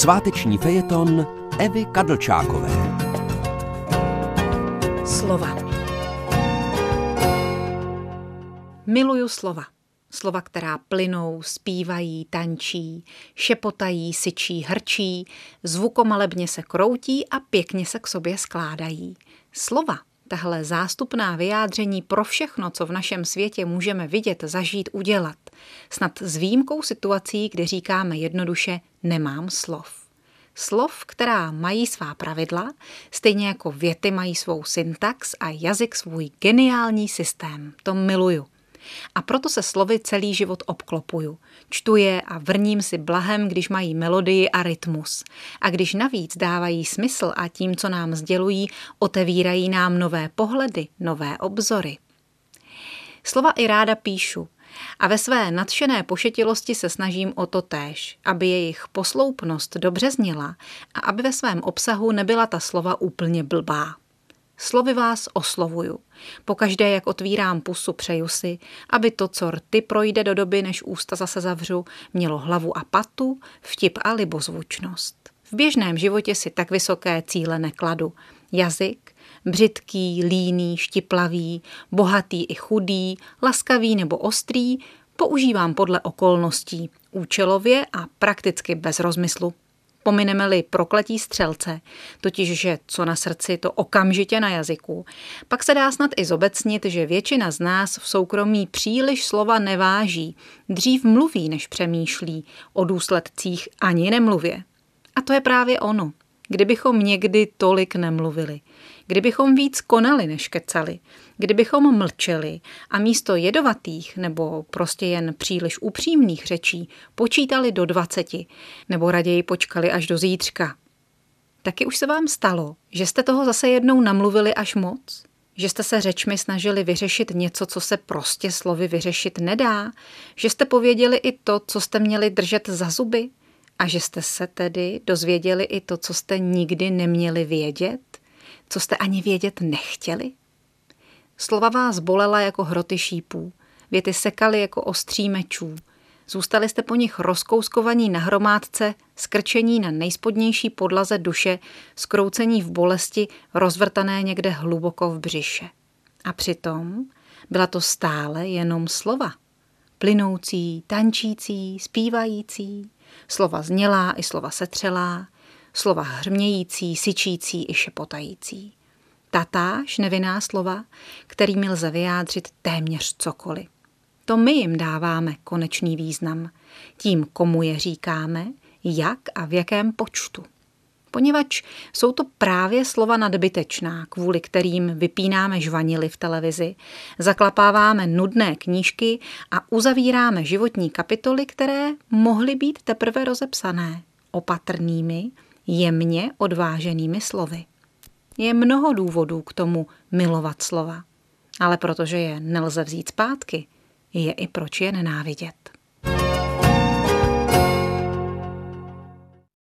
Sváteční fejeton Evy Kadlčákové. Slova. Miluju slova. Slova, která plynou, zpívají, tančí, šepotají, syčí, hrčí, zvukomalebně se kroutí a pěkně se k sobě skládají. Slova, tahle zástupná vyjádření pro všechno, co v našem světě můžeme vidět, zažít, udělat. Snad s výjimkou situací, kdy říkáme jednoduše nemám slov. Slov, která mají svá pravidla, stejně jako věty mají svou syntax a jazyk svůj geniální systém. To miluju. A proto se slovy celý život obklopuju. Čtu je a vrním si blahem, když mají melodii a rytmus. A když navíc dávají smysl a tím, co nám sdělují, otevírají nám nové pohledy, nové obzory. Slova i ráda píšu, a ve své nadšené pošetilosti se snažím o to též, aby jejich posloupnost dobře zněla a aby ve svém obsahu nebyla ta slova úplně blbá. Slovy vás oslovuju. Pokaždé, jak otvírám pusu, přeju si, aby to, co rty projde do doby, než ústa zase zavřu, mělo hlavu a patu, vtip a libozvučnost. V běžném životě si tak vysoké cíle nekladu. Jazyk, břitký, líný, štiplavý, bohatý i chudý, laskavý nebo ostrý, používám podle okolností, účelově a prakticky bez rozmyslu. Pomineme-li prokletí střelce, totiž že co na srdci, to okamžitě na jazyku, pak se dá snad i zobecnit, že většina z nás v soukromí příliš slova neváží, dřív mluví, než přemýšlí, o důsledcích ani nemluvě. A to je právě ono. Kdybychom někdy tolik nemluvili, kdybychom víc konali než kecali, kdybychom mlčeli a místo jedovatých nebo prostě jen příliš upřímných řečí počítali do dvaceti nebo raději počkali až do zítřka. Taky už se vám stalo, že jste toho zase jednou namluvili až moc? Že jste se řečmi snažili vyřešit něco, co se prostě slovy vyřešit nedá? Že jste pověděli i to, co jste měli držet za zuby? A že jste se tedy dozvěděli i to, co jste nikdy neměli vědět? Co jste ani vědět nechtěli? Slova vás bolela jako hroty šípů, věty sekaly jako ostří mečů. Zůstali jste po nich rozkouskovaní na hromádce, skrčení na nejspodnější podlaze duše, skroucení v bolesti, rozvrtané někde hluboko v břiše. A přitom byla to stále jenom slova. Plynoucí, tančící, zpívající, slova znělá i slova setřelá, slova hřmějící, syčící i šepotající. Tatáž nevinná slova, kterými lze vyjádřit téměř cokoliv. To my jim dáváme konečný význam. Tím, komu je říkáme, jak a v jakém počtu. Poněvadž jsou to právě slova nadbytečná, kvůli kterým vypínáme žvanily v televizi, zaklapáváme nudné knížky a uzavíráme životní kapitoly, které mohly být teprve rozepsané opatrnými, jemně odváženými slovy. Je mnoho důvodů k tomu milovat slova, ale protože je nelze vzít zpátky, je i proč je nenávidět.